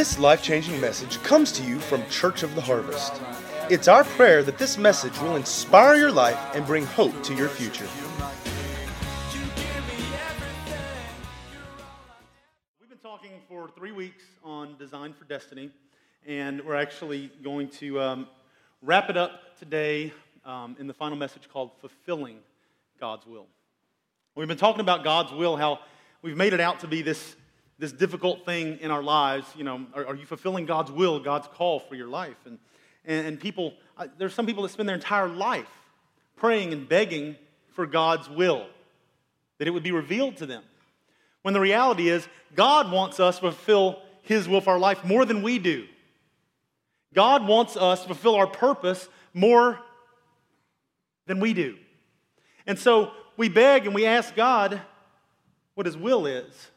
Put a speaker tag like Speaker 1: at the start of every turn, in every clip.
Speaker 1: This life changing message comes to you from Church of the Harvest. It's our prayer that this message will inspire your life and bring hope to your future.
Speaker 2: We've been talking for three weeks on Design for Destiny, and we're actually going to um, wrap it up today um, in the final message called Fulfilling God's Will. We've been talking about God's will, how we've made it out to be this, this difficult thing in our lives. You know, are, are you fulfilling God's will, God's call for your life? And, and, and people, uh, there's some people that spend their entire life praying and begging for God's will, that it would be revealed to them. When the reality is, God wants us to fulfill His will for our life more than we do. God wants us to fulfill our purpose more than we do. And so we beg and we ask God what His will is.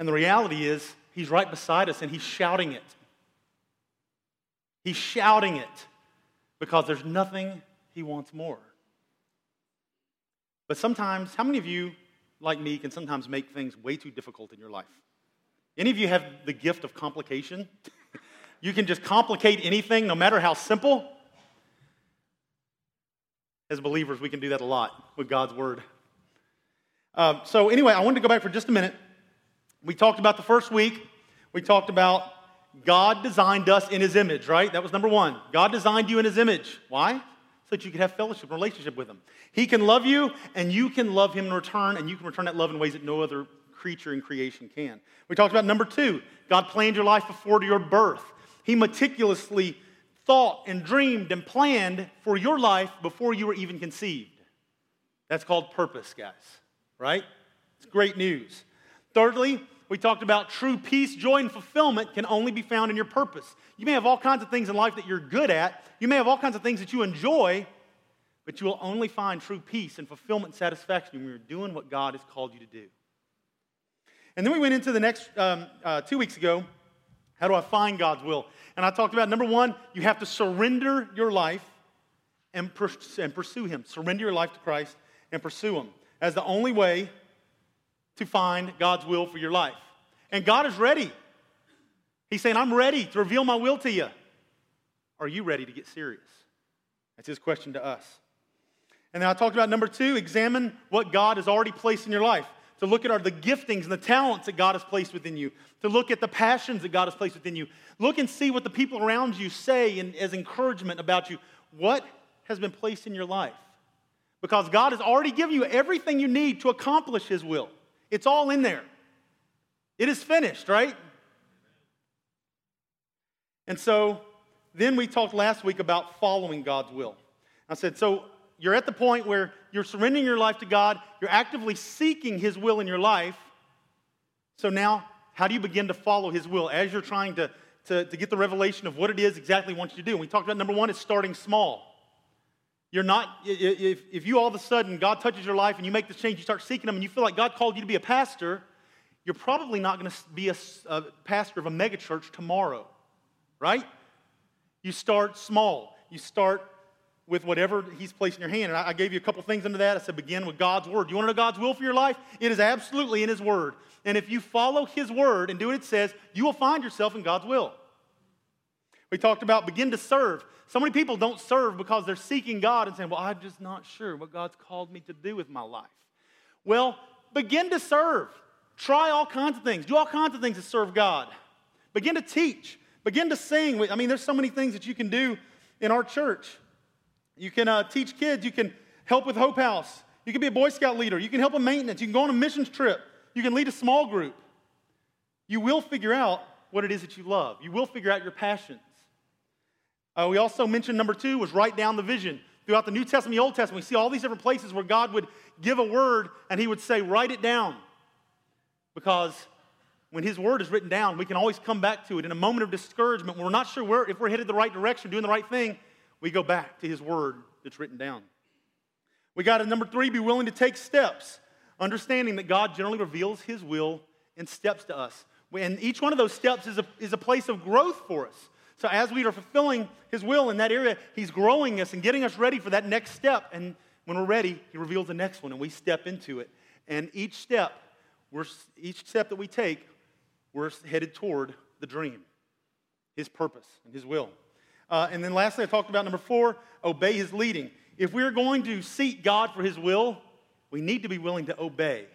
Speaker 2: And the reality is, He's right beside us and He's shouting it. He's shouting it because there's nothing He wants more. But sometimes, how many of you, like me, can sometimes make things way too difficult in your life? Any of you have the gift of complication? you can just complicate anything, no matter how simple. As believers, we can do that a lot with God's Word. Um, so, anyway, I wanted to go back for just a minute. We talked about the first week, we talked about God designed us in His image, right? That was number one. God designed you in His image. Why? So that you could have fellowship, and relationship with Him. He can love you, and you can love Him in return, and you can return that love in ways that no other creature in creation can. We talked about number two God planned your life before your birth. He meticulously thought and dreamed and planned for your life before you were even conceived. That's called purpose, guys, right? It's great news. Thirdly, we talked about true peace, joy, and fulfillment can only be found in your purpose. You may have all kinds of things in life that you're good at, you may have all kinds of things that you enjoy, but you will only find true peace and fulfillment and satisfaction when you're doing what God has called you to do. And then we went into the next um, uh, two weeks ago how do I find God's will? And I talked about number one, you have to surrender your life and, pers- and pursue Him. Surrender your life to Christ and pursue Him as the only way to find God's will for your life. And God is ready. He's saying, I'm ready to reveal my will to you. Are you ready to get serious? That's His question to us. And then I talked about number two, examine what God has already placed in your life to look at our, the giftings and the talents that God has placed within you, to look at the passions that God has placed within you. Look and see what the people around you say in, as encouragement about you. What has been placed in your life? Because God has already given you everything you need to accomplish His will. It's all in there. It is finished, right? And so then we talked last week about following God's will. I said, so you're at the point where you're surrendering your life to God, you're actively seeking His will in your life. So now, how do you begin to follow His will as you're trying to, to, to get the revelation of what it is exactly wants you to do? And we talked about number one is starting small. You're not, if, if you all of a sudden, God touches your life and you make this change, you start seeking Him, and you feel like God called you to be a pastor, you're probably not going to be a, a pastor of a megachurch tomorrow, right? You start small. You start with whatever He's placed in your hand. And I, gave you a couple things under that. I said, begin with God's Word. You want to know God's will for your life? It is absolutely in His Word. And if you follow His Word and do what it says, you will find yourself in God's will. We talked about begin to serve. So many people don't serve because they're seeking God and saying, Well, I'm just not sure what God's called me to do with my life. Well, begin to serve. Try all kinds of things. Do all kinds of things to serve God. Begin to teach. Begin to sing. I mean, there's so many things that you can do in our church. You can uh, teach kids. You can help with Hope House. You can be a Boy Scout leader. You can help with maintenance. You can go on a missions trip. You can lead a small group. You will figure out what it is that you love. You will figure out your passions. Uh, we also mentioned number two was write down the vision. Throughout the New Testament, the Old Testament, we see all these different places where God would give a word and He would say, write it down. Because when His word is written down, we can always come back to it in a moment of discouragement when we're not sure where, if we're headed the right direction, doing the right thing we go back to his word that's written down. We got to, number three, be willing to take steps, understanding that God generally reveals his will in steps to us. And each one of those steps is a, is a place of growth for us. So as we are fulfilling his will in that area, he's growing us and getting us ready for that next step. And when we're ready, he reveals the next one and we step into it. And each step, we're, each step that we take, we're headed toward the dream, His purpose and His will. Uh, and then lastly, I talked about number four obey His leading. If we're going to seek God for His will, we need to be willing to obey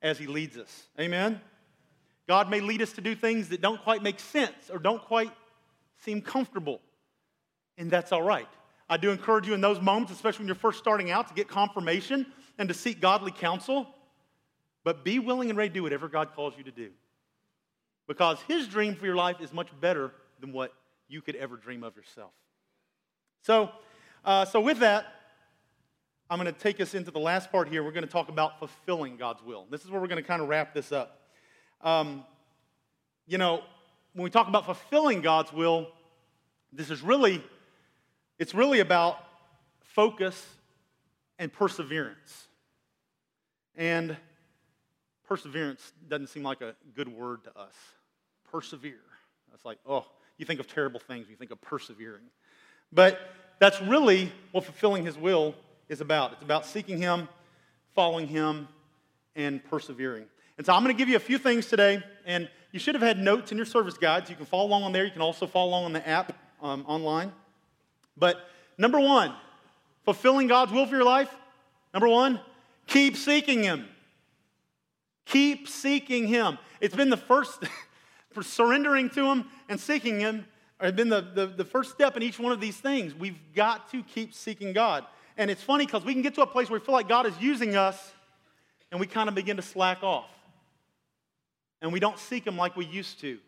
Speaker 2: as He leads us. Amen? God may lead us to do things that don't quite make sense or don't quite seem comfortable, and that's all right. I do encourage you in those moments, especially when you're first starting out, to get confirmation and to seek godly counsel. But be willing and ready to do whatever God calls you to do. Because His dream for your life is much better than what you could ever dream of yourself. So, uh, so with that, I'm going to take us into the last part here. We're going to talk about fulfilling God's will. This is where we're going to kind of wrap this up. Um, you know, when we talk about fulfilling God's will, this is really it's really about focus and perseverance. And perseverance doesn't seem like a good word to us. Persevere. That's like, oh, you think of terrible things, you think of persevering. But that's really what fulfilling his will is about. It's about seeking him, following him, and persevering. And so I'm going to give you a few things today, and you should have had notes in your service guides. You can follow along on there. You can also follow along on the app um, online. But number one, fulfilling God's will for your life. Number one, keep seeking Him. Keep seeking Him. It's been the first, for surrendering to Him and seeking Him, or been the, the, the first step in each one of these things. We've got to keep seeking God. And it's funny because we can get to a place where we feel like God is using us and we kind of begin to slack off. And we don't seek Him like we used to.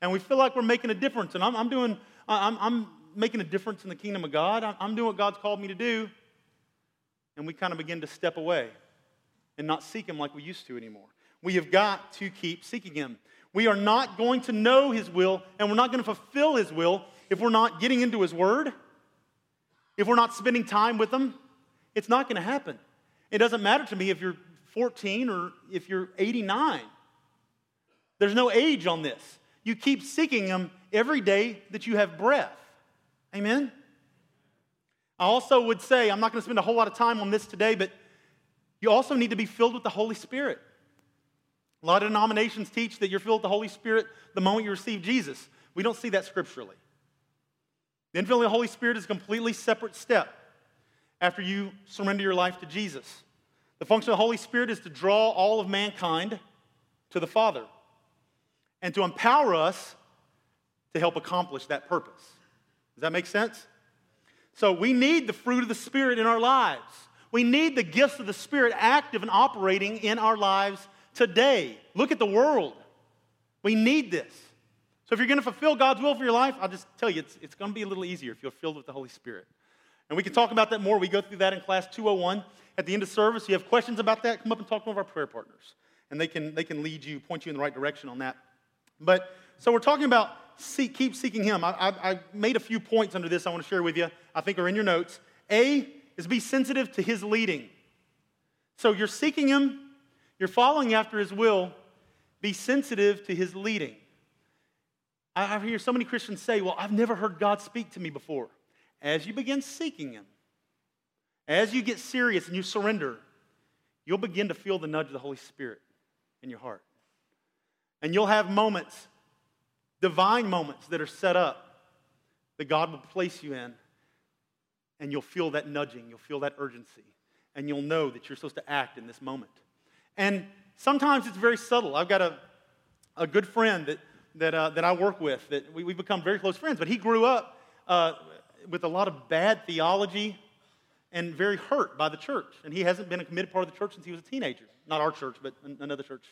Speaker 2: And we feel like we're making a difference. And I'm, I'm doing, I'm, I'm making a difference in the kingdom of God. I'm doing what God's called me to do. And we kind of begin to step away and not seek Him like we used to anymore. We have got to keep seeking Him. We are not going to know His will and we're not going to fulfill His will if we're not getting into His Word, if we're not spending time with Him. It's not going to happen. It doesn't matter to me if you're 14 or if you're 89. There's no age on this. You keep seeking Him every day that you have breath. Amen? I also would say, I'm not going to spend a whole lot of time on this today, but you also need to be filled with the Holy Spirit. A lot of denominations teach that you're filled with the Holy Spirit the moment you receive Jesus. We don't see that scripturally. The infilling of the Holy Spirit is a completely separate step after you surrender your life to Jesus. The function of the Holy Spirit is to draw all of mankind to the Father and to empower us to help accomplish that purpose. Does that make sense? So we need the fruit of the Spirit in our lives. We need the gifts of the Spirit active and operating in our lives today. Look at the world. We need this. So if you're going to fulfill God's will for your life, I'll just tell you, it's, it's going to be a little easier if you're filled with the Holy Spirit. And we can talk about that more. We go through that in class 201. At the end of service, you have questions about that, come up and talk to one of our prayer partners. And they can, they can lead you, point you in the right direction on that. But so we're talking about seek, keep seeking Him. I, I, I made a few points under this I want to share with you, I think are in your notes. A is be sensitive to His leading. So you're seeking Him, you're following after His will, be sensitive to His leading. I, I hear so many Christians say, Well, I've never heard God speak to me before. As you begin seeking Him, as you get serious and you surrender, you'll begin to feel the nudge of the Holy Spirit in your heart. And you'll have moments divine moments that are set up that God will place you in, and you'll feel that nudging, you'll feel that urgency, and you'll know that you're supposed to act in this moment. And sometimes it's very subtle. I've got a, a good friend that, that, uh, that I work with that we, have become very close friends, but he grew up uh, with a lot of bad theology and very hurt by the church. And he hasn't been a committed part of the church since he was a teenager. Not our church, but another church.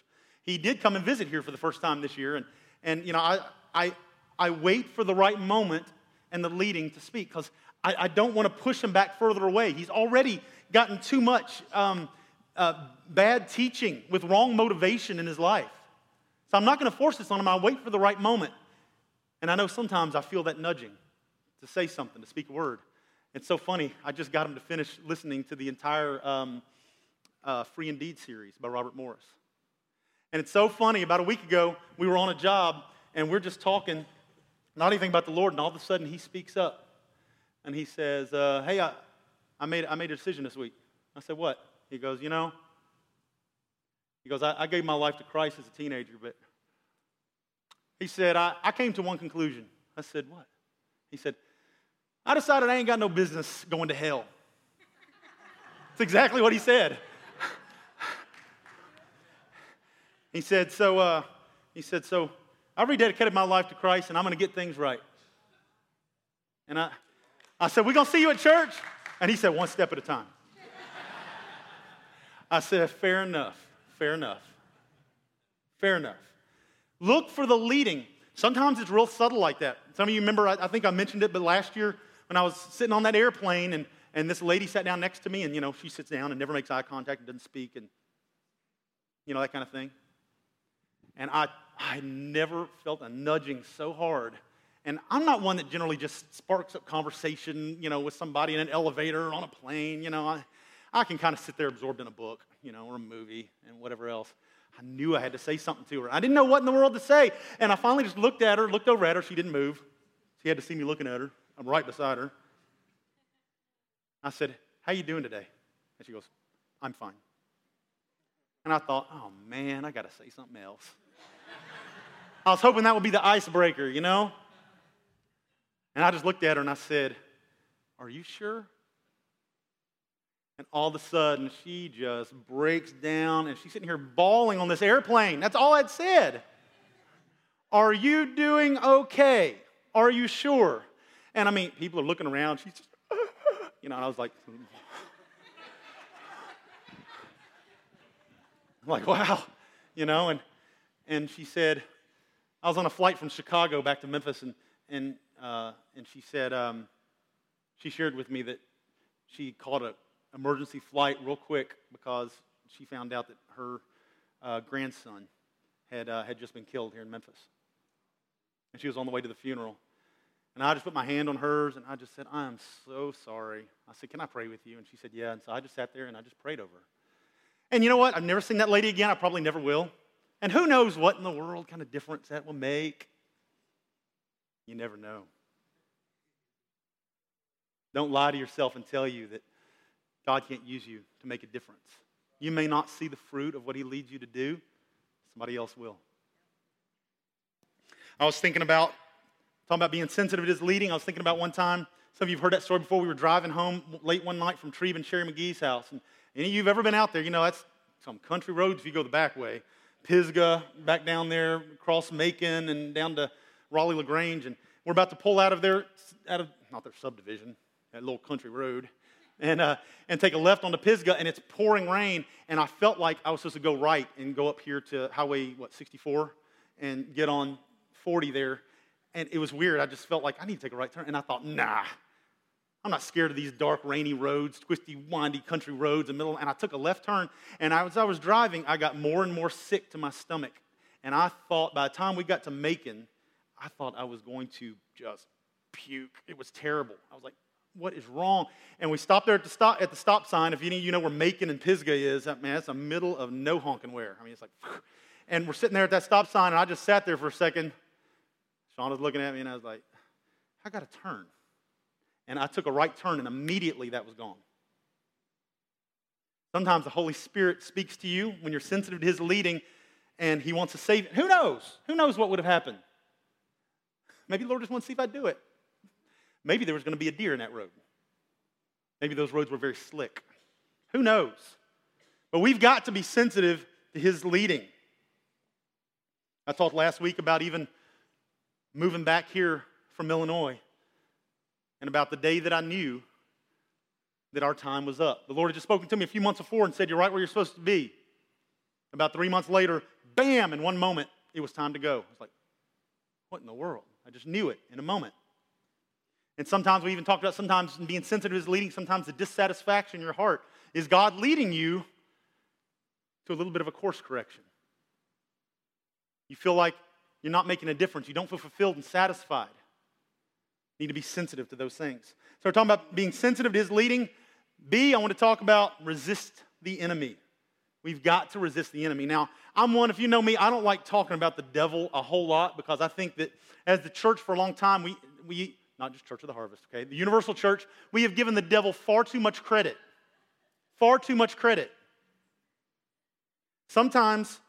Speaker 2: He did come and visit here for the first time this year, and and, you know, I, I, I wait for the right moment and the leading to speak because I, I, don't want to push him back further away. He's already gotten too much um, uh, bad teaching with wrong motivation in his life. So I'm not going to force this on him. I wait for the right moment. And I know sometimes I feel that nudging to say something, to speak a word. It's so funny. I just got him to finish listening to the entire um, uh, Free Indeed series by Robert Morris. And it's so funny. About a week ago, we were on a job and we're just talking, not anything about the Lord, and all of a sudden he speaks up and he says, uh, Hey, I, I, made, I made a decision this week. I said, What? He goes, You know, he goes, I, I gave my life to Christ as a teenager, but He said, I, I came to one conclusion. I said, What? He said, I decided I ain't got no business going to hell. That's exactly what he said. He said, So, uh, he said, So I rededicated my life to Christ and I'm going to get things right. And I, I said, We're going to see you at church? And he said, One step at a time. I said, Fair enough. Fair enough. Fair enough. Look for the leading. Sometimes it's real subtle like that. Some of you remember, I, I think I mentioned it, but last year when I was sitting on that airplane and, and this lady sat down next to me and, you know, she sits down and never makes eye contact and doesn't speak and, you know, that kind of thing. And I, I never felt a nudging so hard. And I'm not one that generally just sparks up conversation, you know, with somebody in an elevator or on a plane. You know, I, I can kind of sit there absorbed in a book, you know, or a movie and whatever else. I knew I had to say something to her. I didn't know what in the world to say. And I finally just looked at her, looked over at her. She didn't move. She had to see me looking at her. I'm right beside her. I said, How you doing today? And she goes, I'm fine. And I thought, oh man, I got to say something else. I was hoping that would be the icebreaker, you know? And I just looked at her and I said, Are you sure? And all of a sudden, she just breaks down and she's sitting here bawling on this airplane. That's all I'd said. Are you doing okay? Are you sure? And I mean, people are looking around. She's just, you know, and I was like, I'm like, wow, you know, and, and she said, I was on a flight from Chicago back to Memphis, and, and, uh, and she said, um, she shared with me that she called an emergency flight real quick because she found out that her uh, grandson had, uh, had just been killed here in Memphis. And she was on the way to the funeral. And I just put my hand on hers and I just said, I am so sorry. I said, Can I pray with you? And she said, Yeah. And so I just sat there and I just prayed over her. And you know what? I've never seen that lady again. I probably never will. And who knows what in the world kind of difference that will make? You never know. Don't lie to yourself and tell you that God can't use you to make a difference. You may not see the fruit of what He leads you to do, somebody else will. I was thinking about talking about being sensitive to His leading. I was thinking about one time. Some of you have heard that story before. We were driving home late one night from Treve and Sherry McGee's house, and any of you have ever been out there, you know that's some country roads if you go the back way. Pisgah, back down there, across Macon, and down to Raleigh LaGrange, and we're about to pull out of their out of not their subdivision, that little country road, and, uh, and take a left onto Pisgah, and it's pouring rain. And I felt like I was supposed to go right and go up here to Highway, what, 64, and get on 40 there. And it was weird. I just felt like I need to take a right turn. And I thought, nah, I'm not scared of these dark, rainy roads, twisty, windy country roads in the middle. And I took a left turn. And as I was driving, I got more and more sick to my stomach. And I thought by the time we got to Macon, I thought I was going to just puke. It was terrible. I was like, what is wrong? And we stopped there at the stop, at the stop sign. If any of you know where Macon and Pisgah is, man, it's the middle of no honking where. I mean, it's like, and we're sitting there at that stop sign, and I just sat there for a second. Sean was looking at me, and I was like, I got to turn. And I took a right turn, and immediately that was gone. Sometimes the Holy Spirit speaks to you when you're sensitive to His leading, and He wants to save you. Who knows? Who knows what would have happened? Maybe the Lord just wants to see if I do it. Maybe there was going to be a deer in that road. Maybe those roads were very slick. Who knows? But we've got to be sensitive to his leading. I talked last week about even moving back here from Illinois and about the day that I knew that our time was up. The Lord had just spoken to me a few months before and said, You're right where you're supposed to be. About three months later, bam, in one moment, it was time to go. I was like, What in the world? I just knew it in a moment. And sometimes we even talked about sometimes being sensitive is leading, sometimes the dissatisfaction in your heart. Is God leading you to a little bit of a course correction? You feel like you're not making a difference. You don't feel fulfilled and satisfied. Need to be sensitive to those things. So we're talking about being sensitive to his leading. B, I want to talk about resist the enemy. We've got to resist the enemy. Now, I'm one, if you know me, I don't like talking about the devil a whole lot because I think that as the church for a long time, we, we not just Church of the Harvest, okay? The universal church, we have given the devil far too much credit. Far too much credit. Sometimes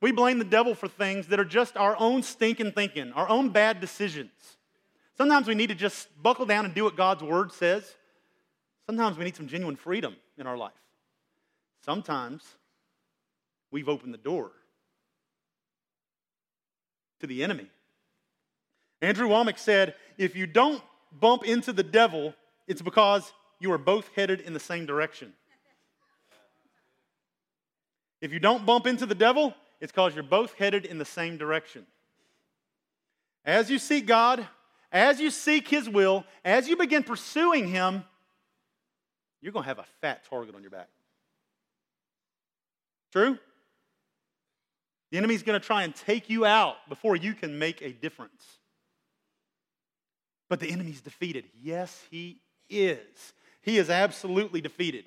Speaker 2: We blame the devil for things that are just our own stinking thinking, our own bad decisions. Sometimes we need to just buckle down and do what God's word says. Sometimes we need some genuine freedom in our life. Sometimes we've opened the door to the enemy. Andrew Wommack said, if you don't bump into the devil, it's because you are both headed in the same direction. If you don't bump into the devil, it's because you're both headed in the same direction. As you seek God, as you seek His will, as you begin pursuing Him, you're going to have a fat target on your back. True? The enemy's going to try and take you out before you can make a difference. But the enemy's defeated. Yes, he is. He is absolutely defeated.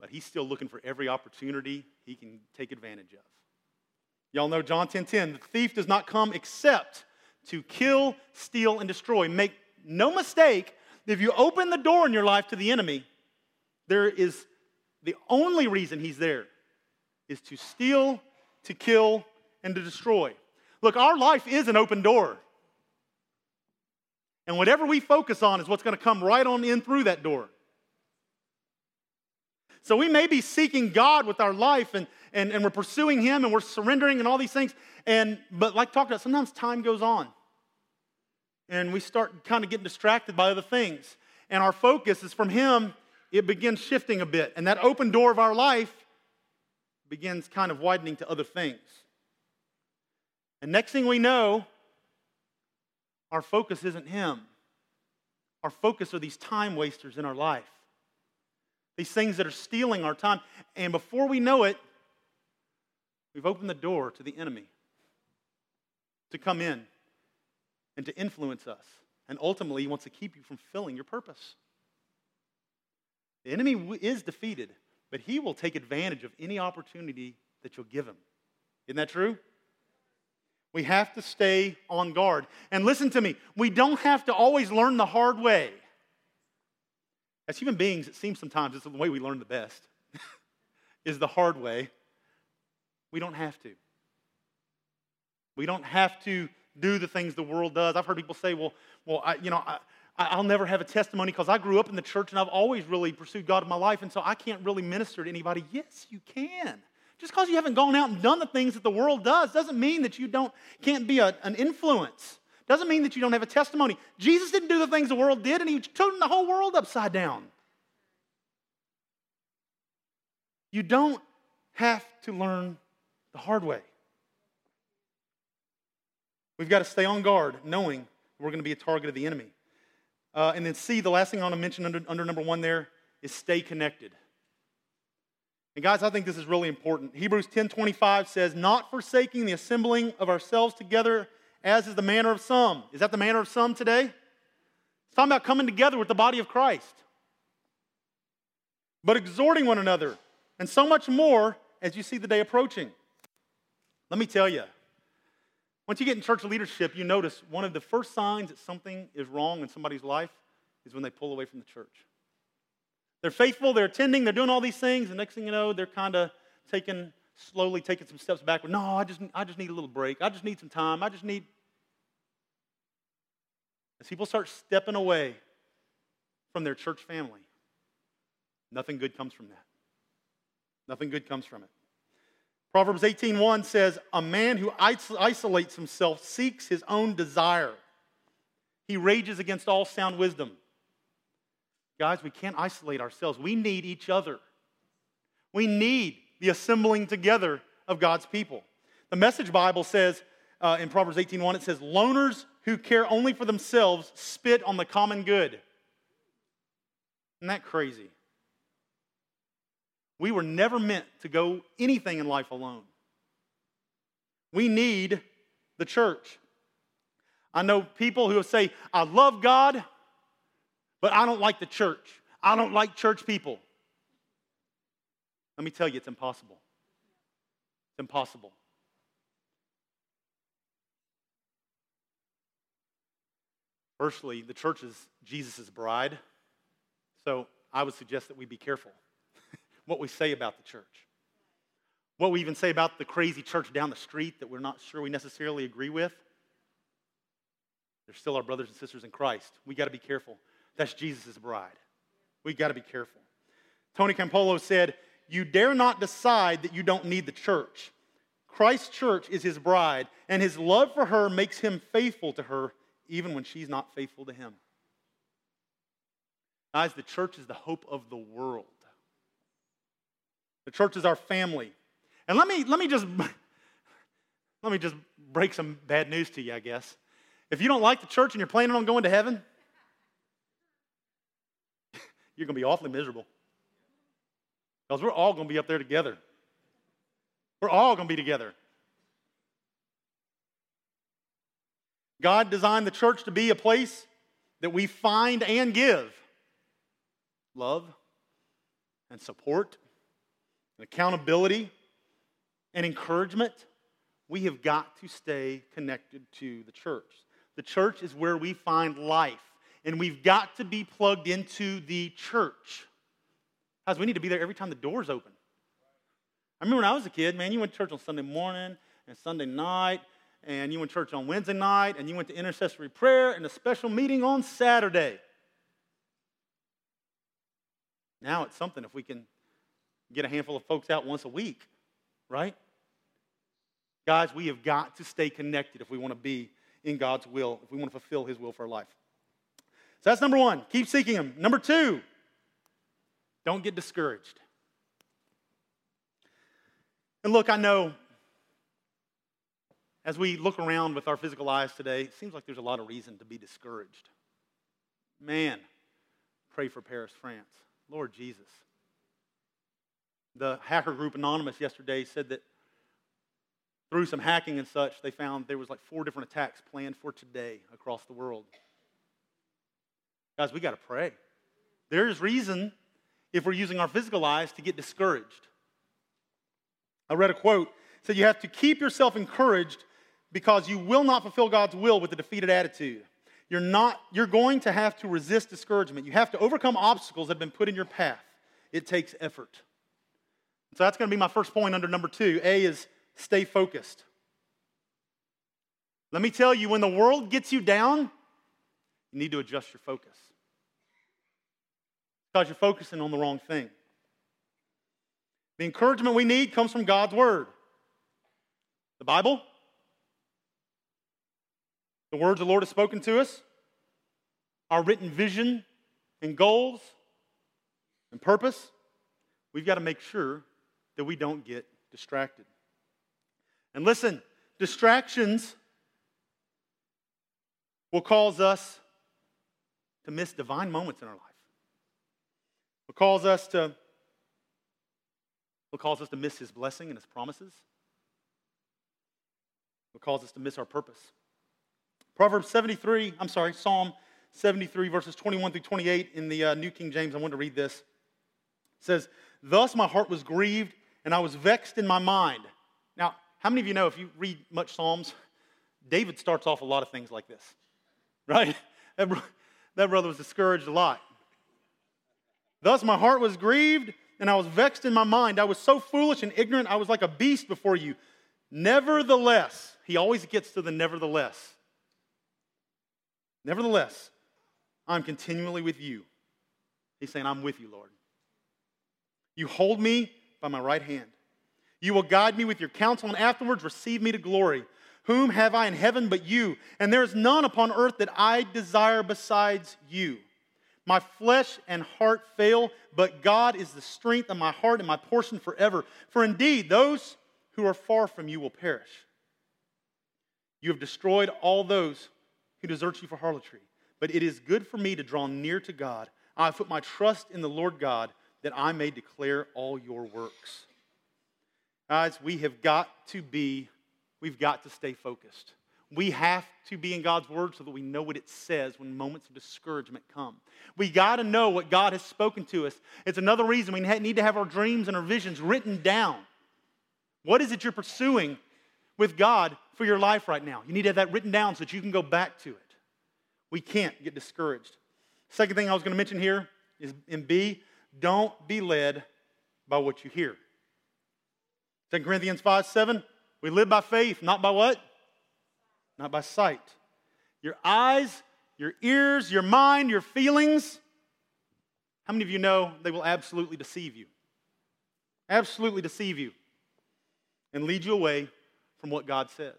Speaker 2: But he's still looking for every opportunity he can take advantage of. Y'all know John 10:10, 10, 10, the thief does not come except to kill, steal, and destroy. Make no mistake, if you open the door in your life to the enemy, there is the only reason he's there is to steal, to kill, and to destroy. Look, our life is an open door. And whatever we focus on is what's going to come right on in through that door. So we may be seeking God with our life and, and, and we're pursuing Him and we're surrendering and all these things. And but like talked about, sometimes time goes on. And we start kind of getting distracted by other things. And our focus is from Him, it begins shifting a bit. And that open door of our life begins kind of widening to other things. And next thing we know, our focus isn't Him. Our focus are these time wasters in our life, these things that are stealing our time. And before we know it, we've opened the door to the enemy to come in and to influence us. And ultimately, he wants to keep you from filling your purpose. The enemy is defeated, but he will take advantage of any opportunity that you'll give him. Isn't that true? We have to stay on guard. And listen to me, we don't have to always learn the hard way. As human beings, it seems sometimes it's the way we learn the best, is the hard way. We don't have to. We don't have to do the things the world does. I've heard people say, well, well I, you know, I, I'll never have a testimony because I grew up in the church and I've always really pursued God in my life, and so I can't really minister to anybody. Yes, you can. Just because you haven't gone out and done the things that the world does doesn't mean that you don't, can't be a, an influence. Doesn't mean that you don't have a testimony. Jesus didn't do the things the world did, and he turned the whole world upside down. You don't have to learn the hard way. We've got to stay on guard, knowing we're going to be a target of the enemy. Uh, and then, C, the last thing I want to mention under, under number one there is stay connected. And guys, I think this is really important. Hebrews 10:25 says, "Not forsaking the assembling of ourselves together, as is the manner of some." Is that the manner of some today? It's talking about coming together with the body of Christ. But exhorting one another, and so much more as you see the day approaching. Let me tell you, once you get in church leadership, you notice one of the first signs that something is wrong in somebody's life is when they pull away from the church. They're faithful, they're attending, they're doing all these things, and next thing you know, they're kind of taking, slowly taking some steps backward. No, I just, I just need a little break. I just need some time. I just need. As people start stepping away from their church family, nothing good comes from that. Nothing good comes from it. Proverbs 18:1 says, "A man who isolates himself seeks his own desire. He rages against all sound wisdom." Guys, we can't isolate ourselves. We need each other. We need the assembling together of God's people. The Message Bible says uh, in Proverbs 18:1, it says, "Loners who care only for themselves spit on the common good." Isn't that crazy? We were never meant to go anything in life alone. We need the church. I know people who say, I love God, but I don't like the church. I don't like church people. Let me tell you, it's impossible. It's impossible. Firstly, the church is Jesus' bride. So I would suggest that we be careful what we say about the church. what we even say about the crazy church down the street that we're not sure we necessarily agree with, they're still our brothers and sisters in Christ. We got to be careful. That's Jesus' bride. We got to be careful. Tony Campolo said, You dare not decide that you don't need the church. Christ's church is his bride, and his love for her makes him faithful to her even when she's not faithful to him. Guys, the church is the hope of the world. The church is our family. And let me, let me just let me just break some bad news to you, I guess. If you don't like the church and you're planning on going to heaven, you're going to be awfully miserable. Because we're all going to be up there together. We're all going to be together. God designed the church to be a place that we find and give love and support and accountability and encouragement. We have got to stay connected to the church. The church is where we find life, and we've got to be plugged into the church. Guys, we need to be there every time the doors open. I remember when I was a kid, man, you went to church on Sunday morning and Sunday night, and you went to church on Wednesday night, and you went to intercessory prayer and a special meeting on Saturday. Now it's something if we can get a handful of folks out once a week, right? Guys, we have got to stay connected if we want to be in God's will, if we want to fulfill His will for our life. So that's number one. Keep seeking Him. Number two, don't get discouraged. And look, I know as we look around with our physical eyes today, it seems like there's a lot of reason to be discouraged. Man, pray for Paris, France. Lord Jesus. The hacker group Anonymous yesterday said that through some hacking and such, they found there was like four different attacks planned for today across the world. Guys, we got to pray. There is reason, if we're using our physical eyes, to get discouraged. I read a quote said you have to keep yourself encouraged because you will not fulfill God's will with a defeated attitude. You're not you're going to have to resist discouragement. You have to overcome obstacles that have been put in your path. It takes effort. So that's going to be my first point under number 2. A is stay focused. Let me tell you when the world gets you down, you need to adjust your focus. Because you're focusing on the wrong thing. The encouragement we need comes from God's Word. The Bible, the words the Lord has spoken to us, our written vision and goals and purpose, we've got to make sure that we don't get distracted. And listen, distractions will cause us to miss divine moments in our life. Will cause us to will cause us to miss his blessing and his promises. Will cause us to miss our purpose. Proverbs 73, I'm sorry, Psalm 73, verses 21 through 28 in the uh, New King James. I want to read this. It says, Thus my heart was grieved and I was vexed in my mind. Now, how many of you know if you read much Psalms, David starts off a lot of things like this, right? That, brother was discouraged a lot. Thus my heart was grieved and I was vexed in my mind. I was so foolish and ignorant, I was like a beast before you. Nevertheless, he always gets to the nevertheless. Nevertheless, I'm continually with you. He's saying, I'm with you, Lord. You hold me by my right hand. You will guide me with your counsel, and afterwards receive me to glory. Whom have I in heaven but you? And there is none upon earth that I desire besides you. My flesh and heart fail, but God is the strength of my heart and my portion forever. For indeed, those who are far from you will perish. You have destroyed all those who desert you for harlotry. But it is good for me to draw near to God. I have put my trust in the Lord God that I may declare all your works. Guys, we have got to be, we've got to stay focused. We have to be in God's word so that we know what it says when moments of discouragement come. We got to know what God has spoken to us. It's another reason we need to have our dreams and our visions written down. What is it you're pursuing with God for your life right now. You need to have that written down so that you can go back to it. We can't get discouraged. Second thing I was going to mention here is in B, don't be led by what you hear. 2 Corinthians 5 7, we live by faith, not by what? Not by sight. Your eyes, your ears, your mind, your feelings, how many of you know they will absolutely deceive you? Absolutely deceive you and lead you away from what God says.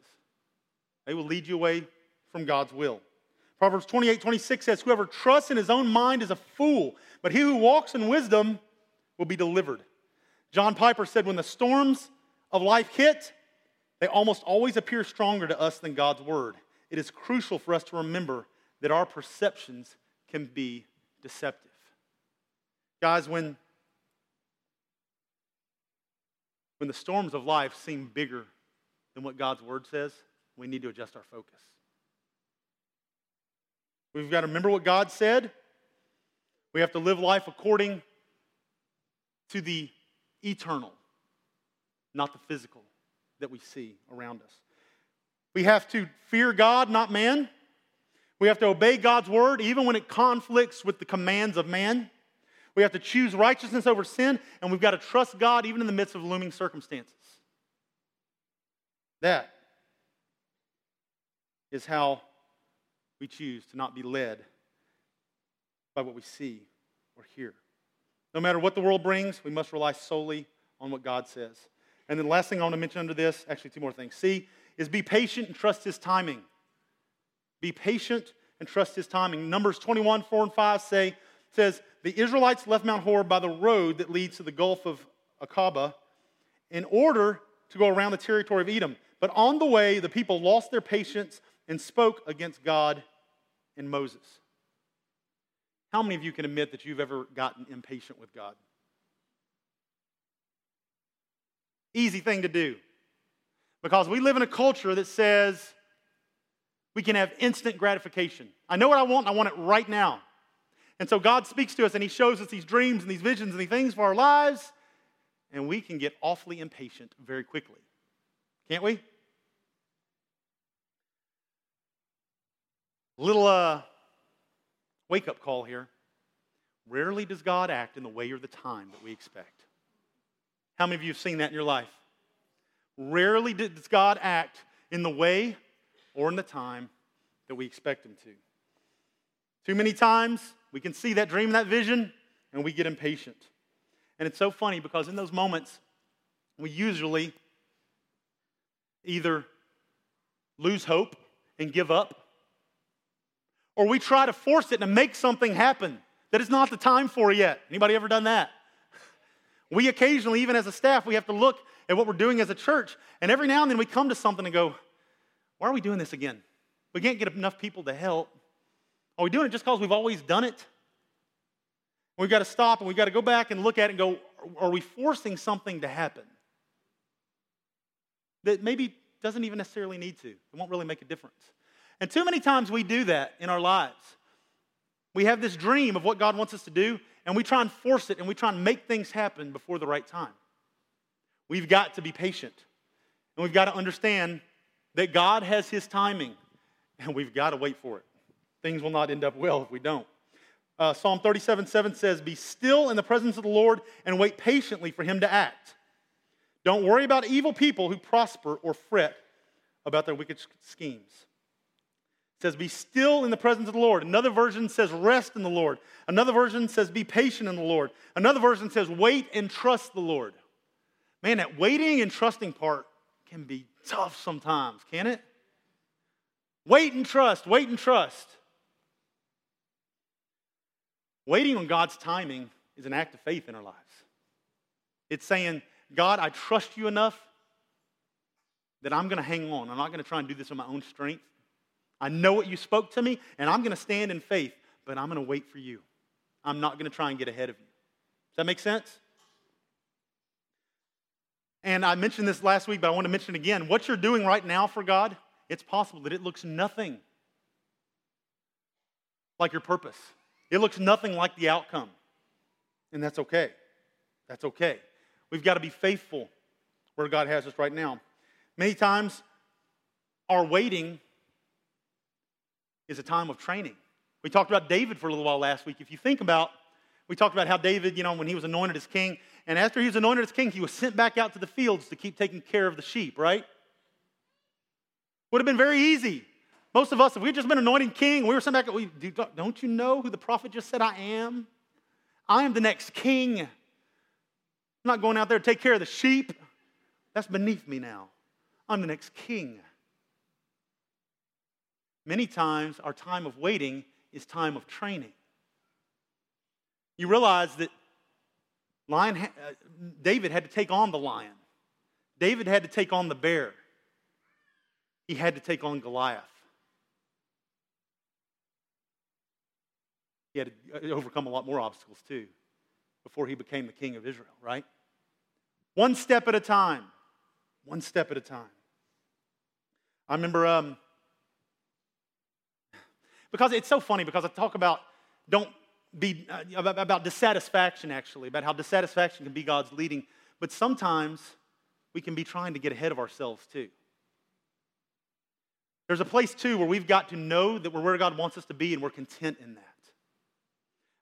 Speaker 2: They will lead you away from God's will. Proverbs 28 26 says, Whoever trusts in his own mind is a fool, but he who walks in wisdom will be delivered. John Piper said, When the storms of life hit, they almost always appear stronger to us than God's word. It is crucial for us to remember that our perceptions can be deceptive. Guys, when, when the storms of life seem bigger than what God's word says, we need to adjust our focus. We've got to remember what God said. We have to live life according to the eternal, not the physical that we see around us. We have to fear God, not man. We have to obey God's word even when it conflicts with the commands of man. We have to choose righteousness over sin, and we've got to trust God even in the midst of looming circumstances. That is how we choose to not be led by what we see or hear. No matter what the world brings, we must rely solely on what God says. And then the last thing I want to mention under this, actually, two more things. C is be patient and trust his timing. Be patient and trust his timing. Numbers 21, 4 and 5 say, says, The Israelites left Mount Hor by the road that leads to the Gulf of Aqaba in order to go around the territory of Edom. But on the way, the people lost their patience and spoke against God and Moses. How many of you can admit that you've ever gotten impatient with God? Easy thing to do. Because we live in a culture that says we can have instant gratification. I know what I want, I want it right now. And so God speaks to us and He shows us these dreams and these visions and these things for our lives, and we can get awfully impatient very quickly. Can't we? Little uh, wake up call here. Rarely does God act in the way or the time that we expect. How many of you have seen that in your life? Rarely does God act in the way or in the time that we expect Him to. Too many times we can see that dream, that vision, and we get impatient. And it's so funny because in those moments, we usually either lose hope and give up, or we try to force it and make something happen that it's not the time for yet. Anybody ever done that? We occasionally, even as a staff, we have to look at what we're doing as a church, and every now and then we come to something and go, why are we doing this again? We can't get enough people to help. Are we doing it just because we've always done it? We've got to stop and we've got to go back and look at it and go, are we forcing something to happen that maybe doesn't even necessarily need to? It won't really make a difference. And too many times we do that in our lives. We have this dream of what God wants us to do, and we try and force it and we try and make things happen before the right time. We've got to be patient, and we've got to understand that God has His timing, and we've got to wait for it. Things will not end up well if we don't. Uh, Psalm 37 7 says, Be still in the presence of the Lord and wait patiently for Him to act. Don't worry about evil people who prosper or fret about their wicked schemes. It says, Be still in the presence of the Lord. Another version says, Rest in the Lord. Another version says, Be patient in the Lord. Another version says, Wait and trust the Lord. Man, that waiting and trusting part can be tough sometimes, can it? Wait and trust, wait and trust. Waiting on God's timing is an act of faith in our lives. It's saying, God, I trust you enough that I'm going to hang on. I'm not going to try and do this on my own strength. I know what you spoke to me, and I'm going to stand in faith, but I'm going to wait for you. I'm not going to try and get ahead of you. Does that make sense? And I mentioned this last week, but I want to mention again. What you're doing right now for God, it's possible that it looks nothing like your purpose. It looks nothing like the outcome. And that's okay. That's okay. We've got to be faithful where God has us right now. Many times, our waiting is a time of training. We talked about David for a little while last week. If you think about, we talked about how David, you know, when he was anointed as king, And after he was anointed as king, he was sent back out to the fields to keep taking care of the sheep, right? Would have been very easy. Most of us, if we'd just been anointed king, we were sent back, don't you know who the prophet just said I am? I am the next king. I'm not going out there to take care of the sheep. That's beneath me now. I'm the next king. Many times, our time of waiting is time of training. You realize that lion, uh, David had to take on the lion, David had to take on the bear, he had to take on Goliath. He had to uh, overcome a lot more obstacles too before he became the king of Israel, right? One step at a time. One step at a time. I remember, um, because it's so funny because I talk about don't be uh, about, dissatisfaction actually, about how dissatisfaction can be God's leading, but sometimes we can be trying to get ahead of ourselves too. There's a place too where we've got to know that we're where God wants us to be and we're content in that.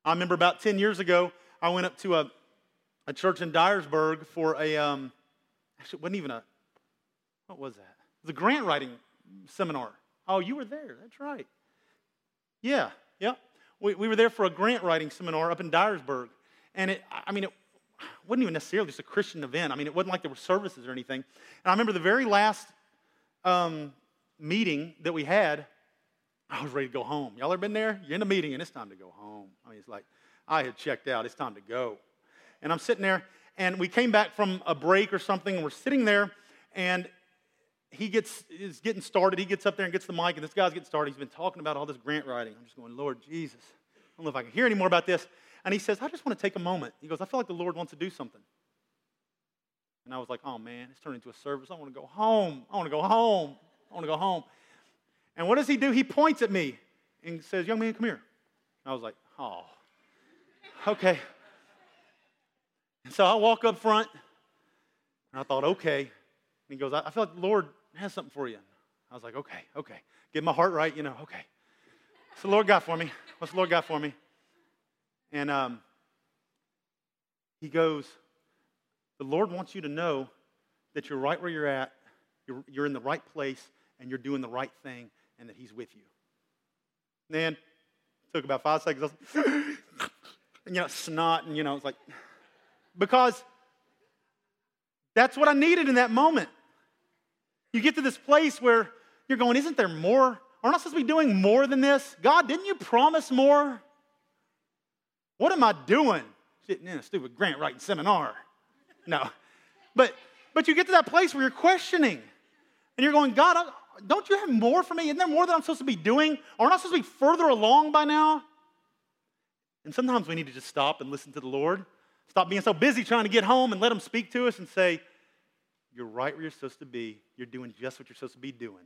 Speaker 2: I remember about 10 years ago, I went up to a, a church in Dyersburg for a, um, actually, it wasn't even a, what was that? It was a grant writing seminar. Oh, you were there. That's right. Yeah, yeah. We, we were there for a grant writing seminar up in Dyersburg. And it, I mean, it wasn't even necessarily just a Christian event. I mean, it wasn't like there were services or anything. And I remember the very last um, meeting that we had, I was ready to go home. Y'all ever been there? You're in a meeting and it's time to go home. I mean, it's like, I had checked out. It's time to go. And I'm sitting there, and we came back from a break or something, and we're sitting there, and he gets is getting started. He gets up there and gets the mic, and this guy's getting started. He's been talking about all this grant writing. I'm just going, Lord Jesus, I don't know if I can hear any more about this. And he says, I just want to take a moment. He goes, I feel like the Lord wants to do something. And I was like, oh man, it's turned into a service. I want to go home. I want to go home. I want to go home. And what does he do? He points at me and says, Young man, come here. I was like, Oh, okay. And so I walk up front, and I thought, Okay. And he goes, I feel like the Lord has something for you. I was like, Okay, okay. Get my heart right, you know, okay. What's the Lord got for me? What's the Lord got for me? And um, he goes, The Lord wants you to know that you're right where you're at, you're, you're in the right place, and you're doing the right thing, and that He's with you. then took about five seconds. Like, and, you know, snot, and you know, it's like, because that's what I needed in that moment. You get to this place where you're going, isn't there more? Aren't I supposed to be doing more than this? God, didn't you promise more? What am I doing? Sitting in a stupid grant writing seminar. No. But but you get to that place where you're questioning and you're going, God, don't you have more for me? Isn't there more that I'm supposed to be doing? Aren't I supposed to be further along by now? And sometimes we need to just stop and listen to the Lord. Stop being so busy trying to get home and let Him speak to us and say, You're right where you're supposed to be. You're doing just what you're supposed to be doing.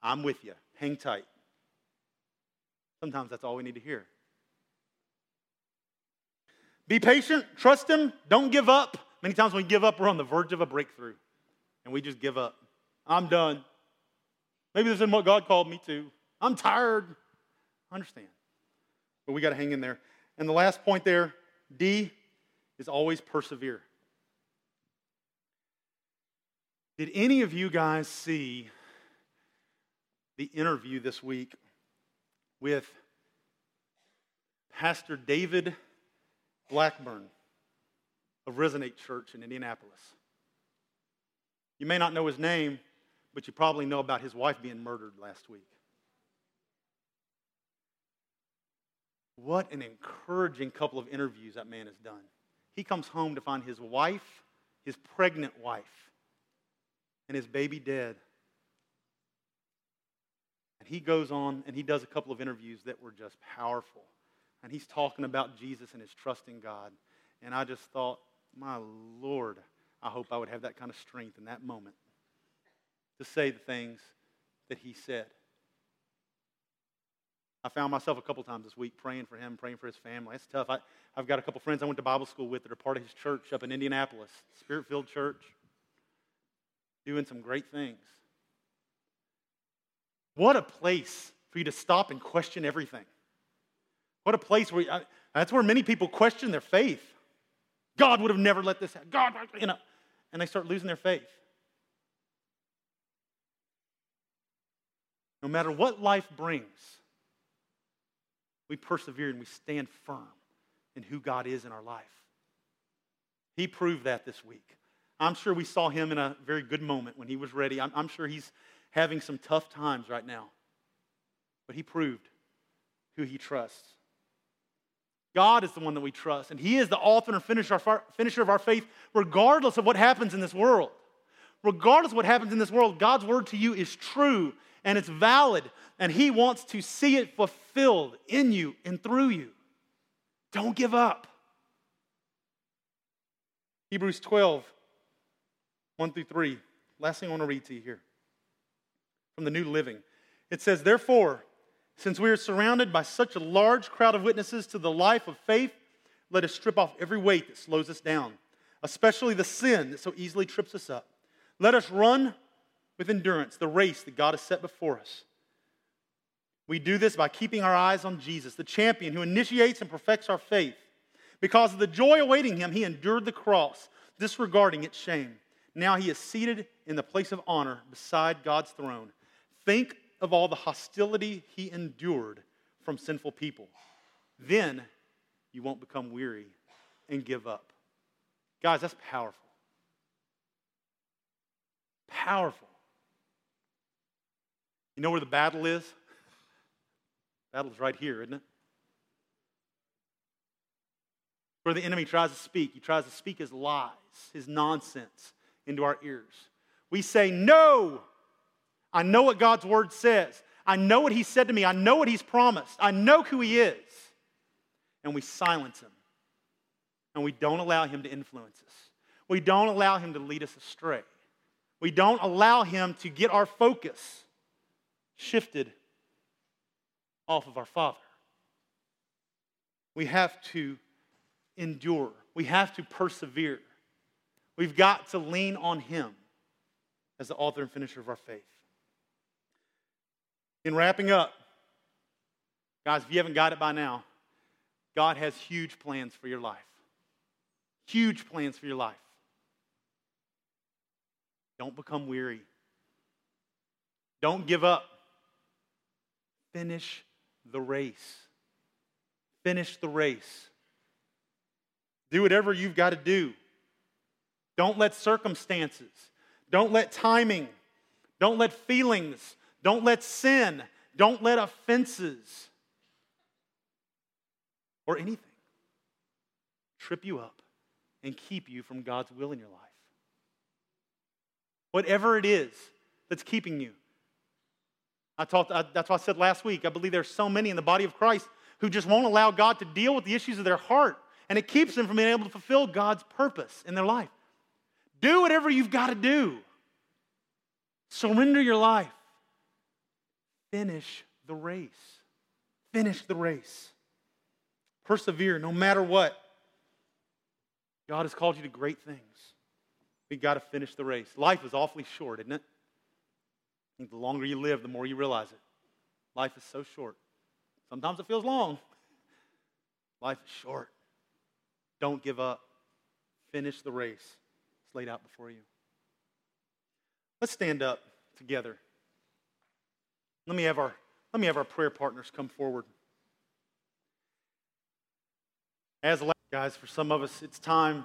Speaker 2: I'm with you. Hang tight. Sometimes that's all we need to hear. Be patient, trust Him, don't give up. Many times when we give up, we're on the verge of a breakthrough and we just give up. I'm done. Maybe this isn't what God called me to. I'm tired. I understand. But we got to hang in there. And the last point there, D, is always persevere. Did any of you guys see the interview this week with Pastor David Blackburn of Resonate Church in Indianapolis? You may not know his name, but you probably know about his wife being murdered last week. What an encouraging couple of interviews that man has done. He comes home to find his wife, his pregnant wife, and his baby dead. And he goes on and he does a couple of interviews that were just powerful. And he's talking about Jesus and his trust in God. And I just thought, my Lord, I hope I would have that kind of strength in that moment to say the things that he said. I found myself a couple times this week praying for him, praying for his family. It's tough. I, have got a couple friends I went to Bible school with that are part of his church up in Indianapolis, Spirit filled church, doing some great things. What a place for you to stop and question everything. What a place where, I, that's where many people question their faith. God would have never let this happen. God, you know, and they start losing their faith. No matter what life brings, we persevere and we stand firm in who God is in our life. He proved that this week. I'm sure we saw him in a very good moment when he was ready. I'm, I'm sure he's having some tough times right now. But he proved who he trusts. God is the one that we trust, and He is the author and finisher of, our, finisher of our faith, regardless of what happens in this world. Regardless of what happens in this world, God's word to you is true and it's valid, and He wants to see it fulfilled in you and through you. Don't give up. Hebrews 12, 1 through 3. Last thing I want to read to you here from the New Living. It says, Therefore, since we are surrounded by such a large crowd of witnesses to the life of faith, let us strip off every weight that slows us down, especially the sin that so easily trips us up. Let us run with endurance the race that God has set before us. We do this by keeping our eyes on Jesus, the champion who initiates and perfects our faith. Because of the joy awaiting him, he endured the cross, disregarding its shame. Now he is seated in the place of honor beside God's throne. Think of all the hostility he endured from sinful people. Then you won't become weary and give up. Guys, that's powerful. Powerful. You know where the battle is? Battle's right here, isn't it? Where the enemy tries to speak. He tries to speak his lies, his nonsense into our ears. We say, No, I know what God's word says. I know what he said to me. I know what he's promised. I know who he is. And we silence him. And we don't allow him to influence us. We don't allow him to lead us astray. We don't allow him to get our focus shifted off of our Father. We have to endure, we have to persevere. We've got to lean on him as the author and finisher of our faith. In wrapping up, guys, if you haven't got it by now, God has huge plans for your life. Huge plans for your life. Don't become weary. Don't give up. Finish the race. Finish the race. Do whatever you've got to do. Don't let circumstances, don't let timing, don't let feelings, don't let sin, don't let offenses or anything trip you up and keep you from God's will in your life. Whatever it is that's keeping you. I talked, I, that's what I said last week. I believe there's so many in the body of Christ who just won't allow God to deal with the issues of their heart, and it keeps them from being able to fulfill God's purpose in their life. Do whatever you've got to do. Surrender your life finish the race. Finish the race. Persevere no matter what. God has called you to great things. We got to finish the race. Life is awfully short, isn't it? I think the longer you live, the more you realize it. Life is so short. Sometimes it feels long. Life is short. Don't give up. Finish the race. Laid out before you. Let's stand up together. Let me have our, let me have our prayer partners come forward. As guys, for some of us, it's time,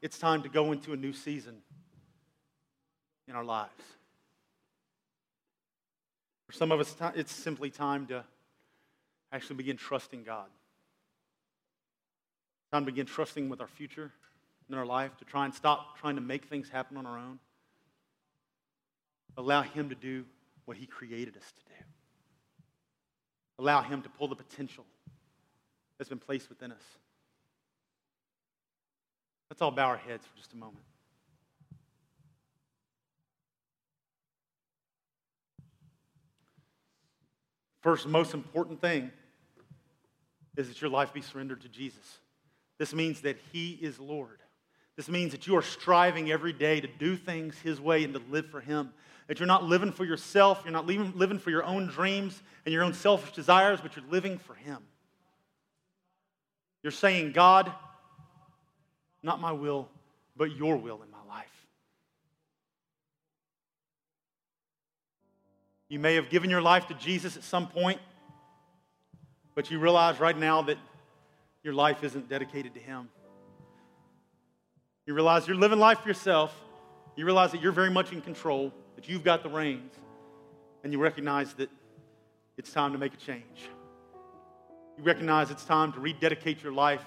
Speaker 2: it's time to go into a new season in our lives. For some of us, it's simply time to actually begin trusting God. Time to begin trusting with our future in our life, to try and stop trying to make things happen on our own. Allow Him to do what He created us to do. Allow Him to pull the potential that's been placed within us. Let's all bow our heads for just a moment. First, most important thing is that your life be surrendered to Jesus. This means that He is Lord. This means that you are striving every day to do things His way and to live for Him. That you're not living for yourself, you're not living for your own dreams and your own selfish desires, but you're living for Him. You're saying, God, Not my will, but your will in my life. You may have given your life to Jesus at some point, but you realize right now that your life isn't dedicated to Him. You realize you're living life for yourself. You realize that you're very much in control, that you've got the reins, and you recognize that it's time to make a change. You recognize it's time to rededicate your life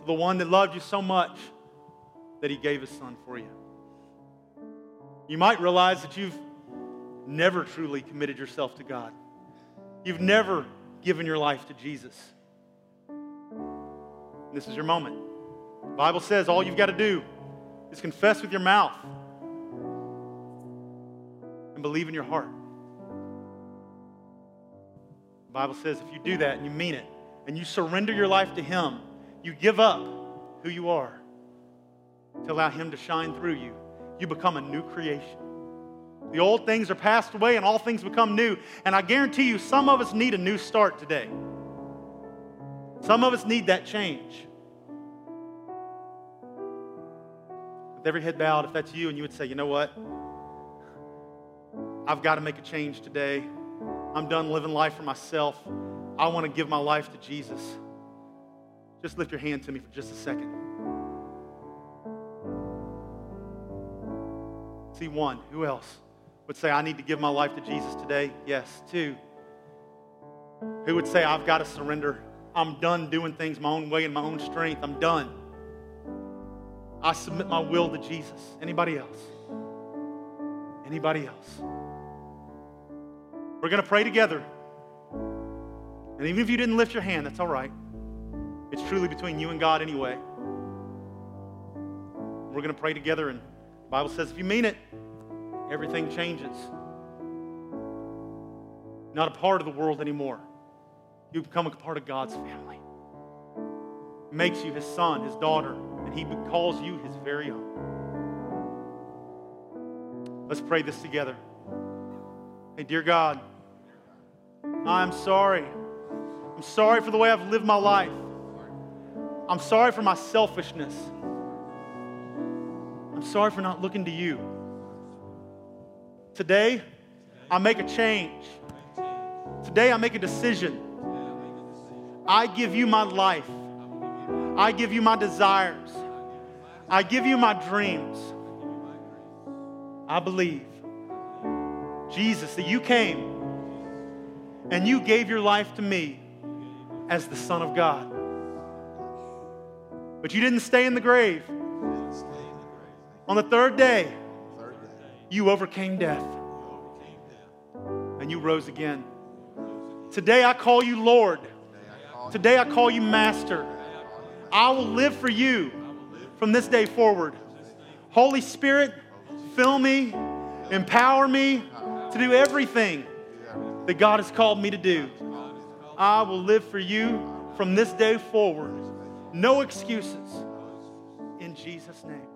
Speaker 2: to the one that loved you so much that He gave His Son for you. You might realize that you've never truly committed yourself to God. You've never given your life to Jesus. This is your moment. The Bible says all you've got to do is confess with your mouth and believe in your heart. The Bible says if you do that and you mean it and you surrender your life to Him, you give up who you are to allow Him to shine through you, you become a new creation. The old things are passed away and all things become new. And I guarantee you, some of us need a new start today. Some of us need that change. With every head bowed, if that's you, and you would say, you know what? I've got to make a change today. I'm done living life for myself. I want to give my life to Jesus. Just lift your hand to me for just a second. See one. Who else? would say, I need to give my life to Jesus today? Yes. Two, who would say, I've got to surrender. I'm done doing things my own way and my own strength. I'm done. I submit my will to Jesus. Anybody else? Anybody else? We're going to pray together. And even if you didn't lift your hand, that's all right. It's truly between you and God anyway. We're going to pray together, and the Bible says if you mean it, everything changes. Not a part of the world anymore. You become a part of God's family. makes you his son, his daughter, and he calls you his very own. Let's pray this together. Hey, dear God, I'm sorry. I'm sorry for the way I've lived my life. I'm sorry for my selfishness. I'm sorry for not looking to you. Today, I make a change. Today, I make a decision. I give you my life. I give you my desires. I give you my dreams. I believe, Jesus, that you came and you gave your life to me as the Son of God. But you didn't stay in the grave. On the third day, you overcame death and you rose again. Today I call you Lord. Today I call you Master. I will live for you from this day forward. Holy Spirit, fill me, empower me to do everything that God has called me to do. I will live for you from this day forward. No excuses. In Jesus' name.